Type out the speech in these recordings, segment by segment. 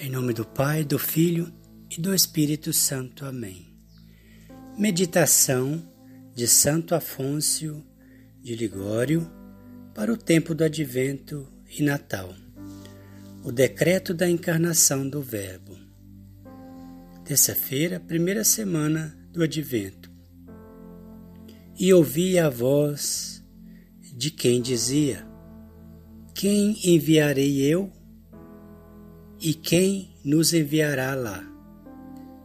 Em nome do Pai, do Filho e do Espírito Santo. Amém. Meditação de Santo Afonso de Ligório para o tempo do Advento e Natal. O decreto da encarnação do Verbo. Terça-feira, primeira semana do Advento. E ouvi a voz de quem dizia: Quem enviarei eu? E quem nos enviará lá?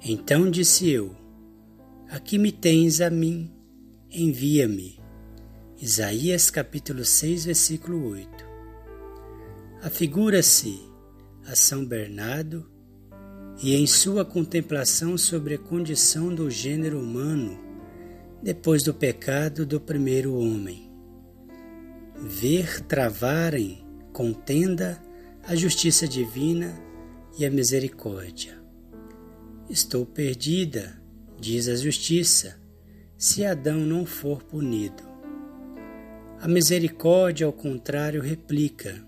Então disse eu: Aqui me tens a mim, envia-me. Isaías capítulo 6, versículo 8. Afigura-se a São Bernardo e em sua contemplação sobre a condição do gênero humano depois do pecado do primeiro homem. Ver travarem contenda a justiça divina e a misericórdia. Estou perdida, diz a justiça, se Adão não for punido. A misericórdia, ao contrário, replica: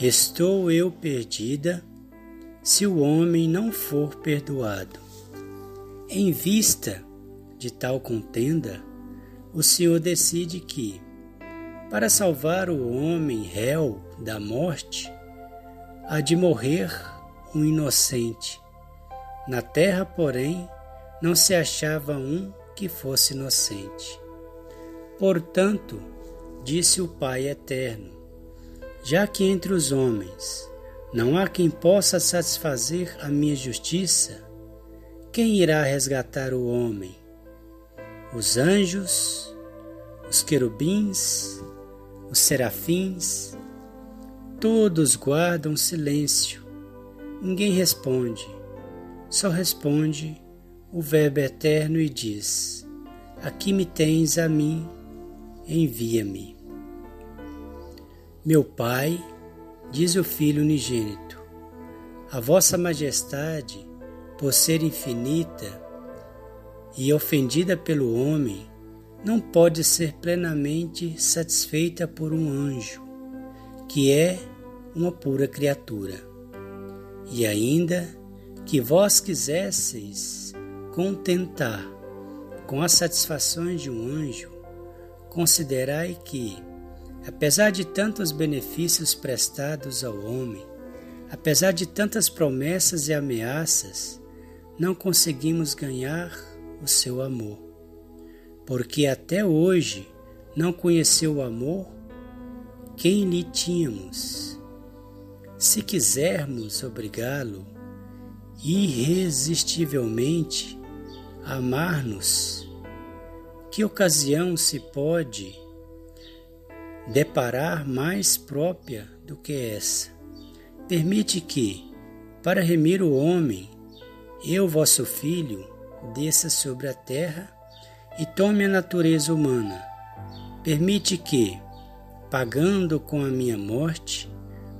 Estou eu perdida se o homem não for perdoado. Em vista de tal contenda, o Senhor decide que, para salvar o homem réu da morte, há de morrer um inocente. Na terra, porém, não se achava um que fosse inocente. Portanto, disse o Pai Eterno, já que entre os homens não há quem possa satisfazer a minha justiça, quem irá resgatar o homem? Os anjos, os querubins, os serafins, todos guardam silêncio. Ninguém responde, só responde o Verbo eterno e diz: Aqui me tens a mim, envia-me. Meu Pai, diz o Filho unigênito, a vossa majestade, por ser infinita e ofendida pelo homem, não pode ser plenamente satisfeita por um anjo, que é uma pura criatura. E ainda que vós quisesseis contentar com as satisfações de um anjo, considerai que, apesar de tantos benefícios prestados ao homem, apesar de tantas promessas e ameaças, não conseguimos ganhar o seu amor porque até hoje não conheceu o amor quem lhe tínhamos. Se quisermos obrigá-lo irresistivelmente a amar-nos, que ocasião se pode deparar mais própria do que essa? Permite que, para remir o homem, eu, vosso filho, desça sobre a terra e tome a natureza humana. Permite que, pagando com a minha morte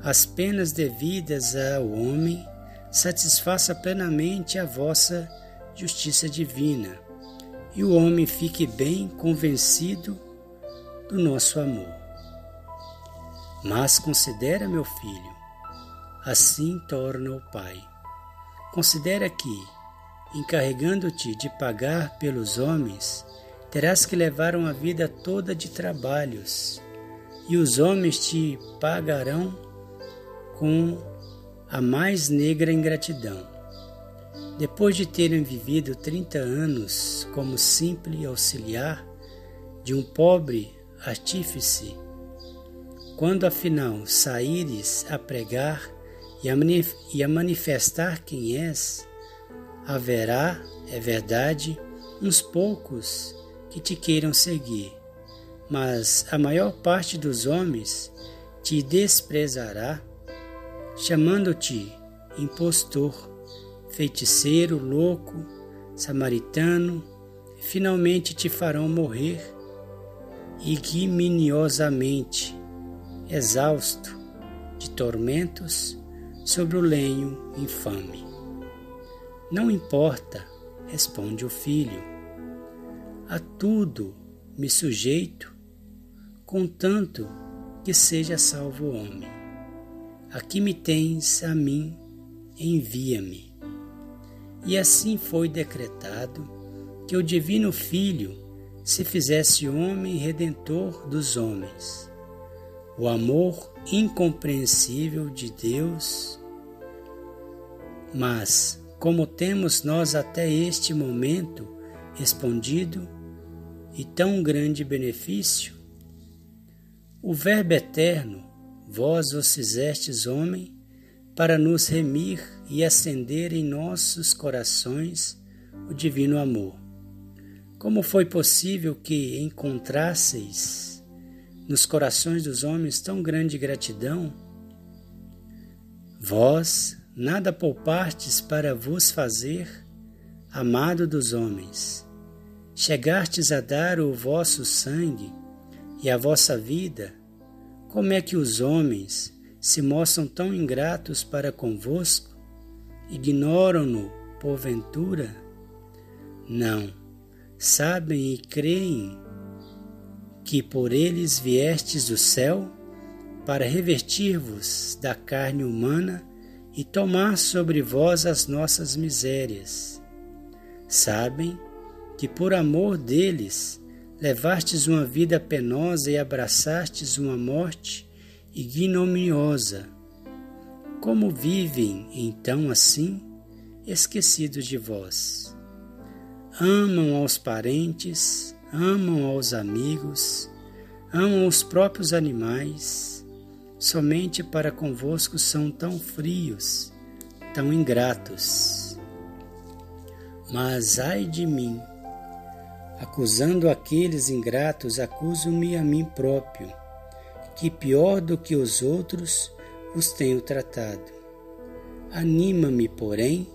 as penas devidas ao homem, satisfaça plenamente a vossa justiça divina e o homem fique bem convencido do nosso amor. Mas considera, meu filho, assim torna o Pai. Considera que, encarregando-te de pagar pelos homens, terás que levar uma vida toda de trabalhos, e os homens te pagarão com a mais negra ingratidão. Depois de terem vivido trinta anos como simples auxiliar de um pobre artífice, quando afinal saíres a pregar e a manifestar quem és, haverá, é verdade, uns poucos que te queiram seguir, mas a maior parte dos homens te desprezará, chamando-te impostor, feiticeiro, louco, samaritano, finalmente te farão morrer ignominiosamente, exausto de tormentos sobre o lenho infame. Não importa, responde o filho. A tudo me sujeito, contanto que seja salvo o homem. Aqui me tens a mim, envia-me. E assim foi decretado que o Divino Filho se fizesse homem redentor dos homens. O amor incompreensível de Deus. Mas, como temos nós até este momento respondido e tão grande benefício, o Verbo eterno, vós vos fizestes homem para nos remir e acender em nossos corações o divino amor. Como foi possível que encontrasseis nos corações dos homens tão grande gratidão? Vós nada poupartes para vos fazer amado dos homens. Chegastes a dar o vosso sangue e a vossa vida, como é que os homens se mostram tão ingratos para convosco? Ignoram-no, porventura? Não, sabem e creem que por eles viestes do céu para revertir-vos da carne humana e tomar sobre vós as nossas misérias. Sabem que por amor deles levastes uma vida penosa e abraçastes uma morte ignominiosa. Como vivem então assim, esquecidos de vós? Amam aos parentes, amam aos amigos, amam os próprios animais, somente para convosco são tão frios, tão ingratos. Mas ai de mim, acusando aqueles ingratos, acuso-me a mim próprio que pior do que os outros os tenho tratado. Anima-me, porém,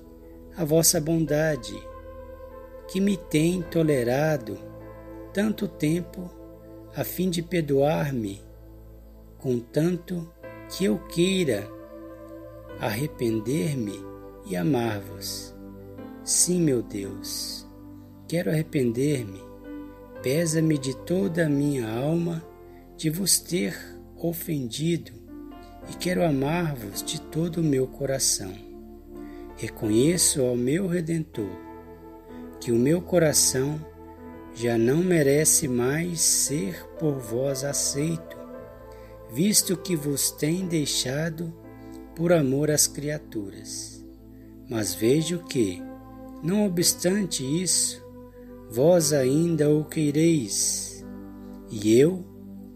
a vossa bondade, que me tem tolerado tanto tempo, a fim de perdoar-me, contanto que eu queira arrepender-me e amar-vos. Sim, meu Deus, quero arrepender-me, pesa-me de toda a minha alma de vos ter ofendido e quero amar-vos de todo o meu coração. Reconheço ao meu Redentor que o meu coração já não merece mais ser por vós aceito, visto que vos tem deixado por amor às criaturas. Mas vejo que, não obstante isso, vós ainda o quereis, e eu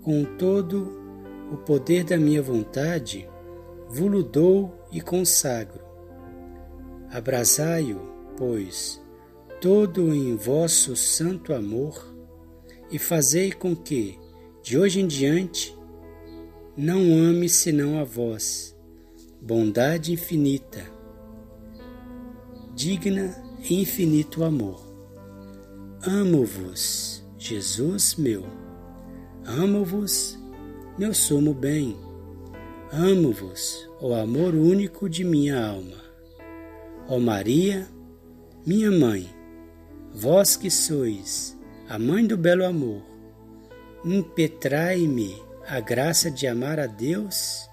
com todo o poder da minha vontade, vulo dou e consagro. Abrasai-o, pois, todo em vosso santo amor, e fazei com que, de hoje em diante, não ame senão a vós, bondade infinita, digna e infinito amor. Amo-vos, Jesus meu Amo-vos, meu sumo bem. Amo-vos, ó amor único de minha alma. Ó Maria, minha mãe, vós que sois a mãe do belo amor, impetrai-me a graça de amar a Deus,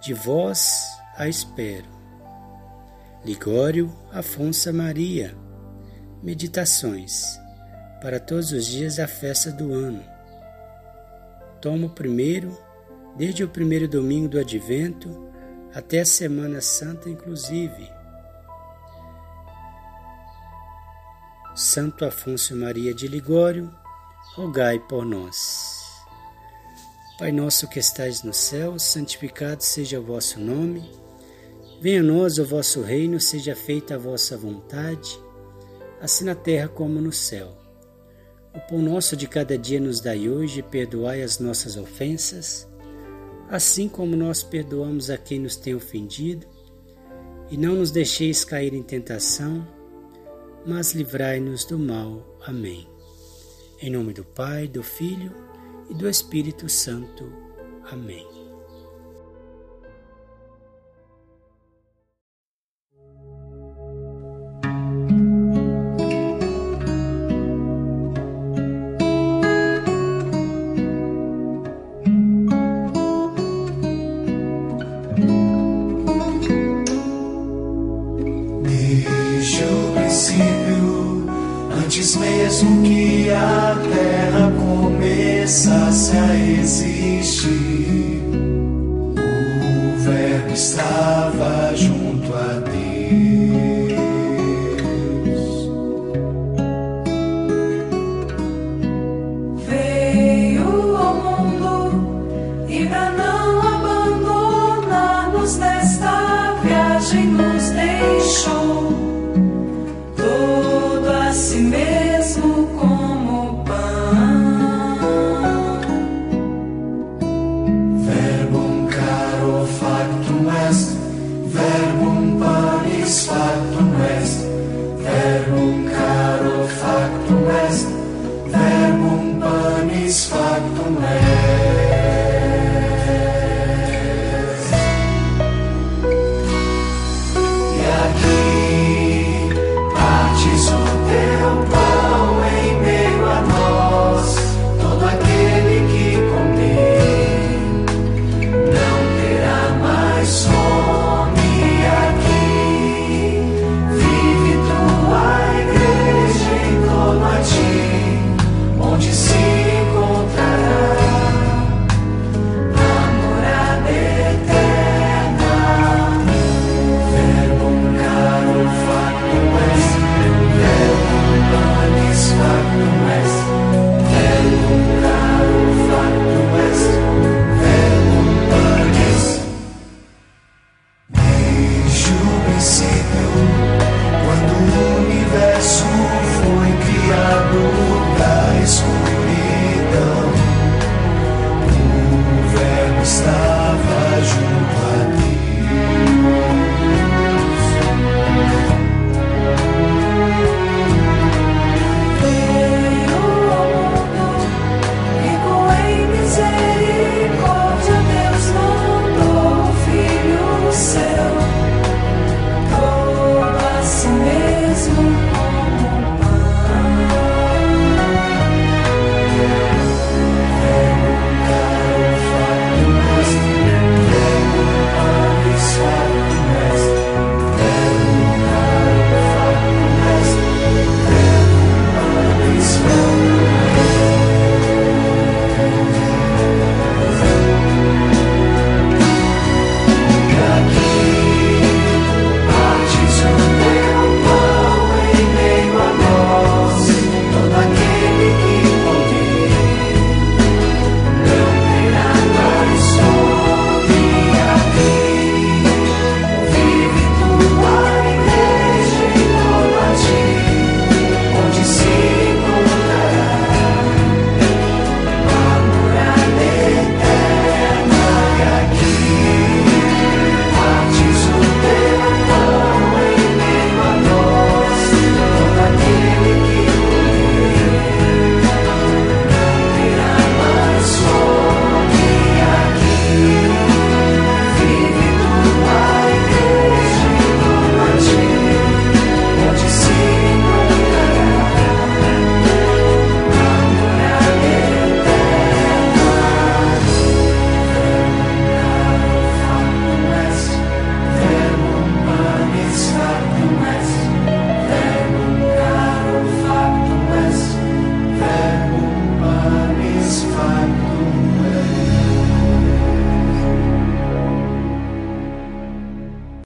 de vós a espero. Ligório Afonso Maria Meditações para todos os dias da festa do ano tomo primeiro, desde o primeiro domingo do Advento até a Semana Santa, inclusive. Santo Afonso Maria de Ligório, rogai por nós. Pai nosso que estais no céu, santificado seja o vosso nome. Venha a nós o vosso reino, seja feita a vossa vontade, assim na terra como no céu. O pão nosso de cada dia nos dai hoje, perdoai as nossas ofensas, assim como nós perdoamos a quem nos tem ofendido, e não nos deixeis cair em tentação, mas livrai-nos do mal. Amém. Em nome do Pai, do Filho e do Espírito Santo. Amém. Antes mesmo que a terra começasse a existir, o Verbo estava junto a Deus. Veio ao mundo e para não abandonar-nos nesta viagem nos deixou.